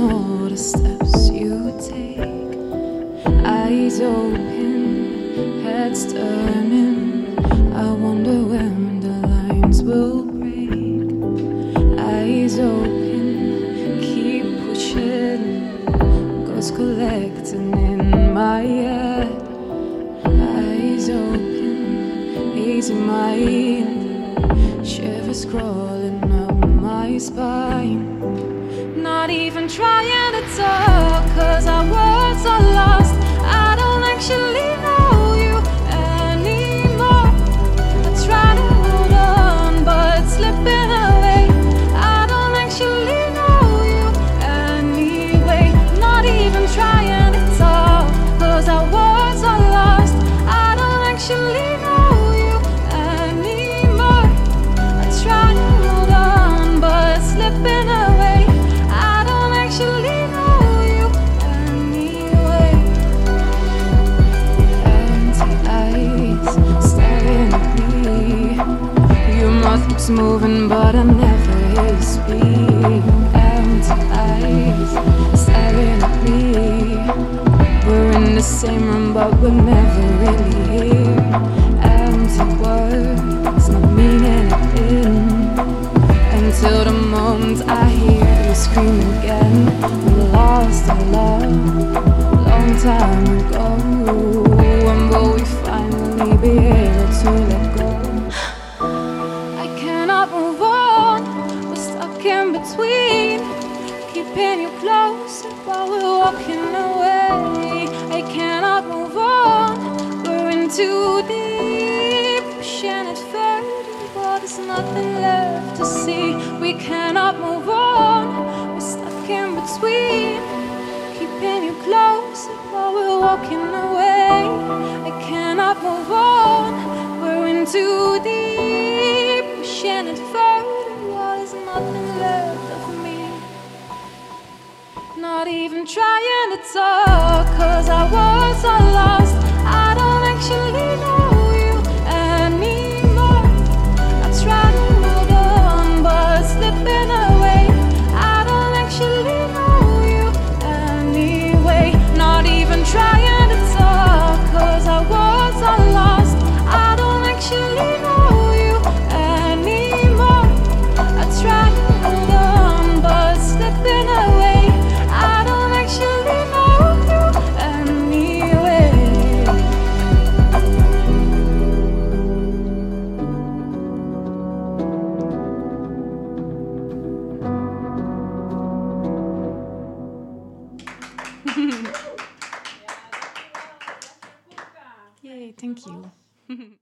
all the steps you take. Eyes open, heads turning. I wonder when the lines will break. Eyes open, keep pushing. Ghosts collecting in my head. Eyes open, easy mind. Shivers crawling spine. Not even trying to talk, keeps moving, but I never you speak. Empty eyes staring at me. We're in the same room, but we're never really here. Empty words, not meaning a thing. Until the moment I hear you scream again. We lost our love long time ago. When stuck in between. Keeping you close while we're walking away. I cannot move on. We're in too deep. Pushing it further, but there's nothing left to see. We cannot move on. We're stuck in between. Keeping you close while we're walking away. I cannot move on. We're in too deep. Pushing it further, there's nothing left of me. Not even trying to talk, cause our words are lost. I don't actually know you anymore. I try to hold on, but slipping away. I don't actually know you anyway. Not even trying Yay, thank you.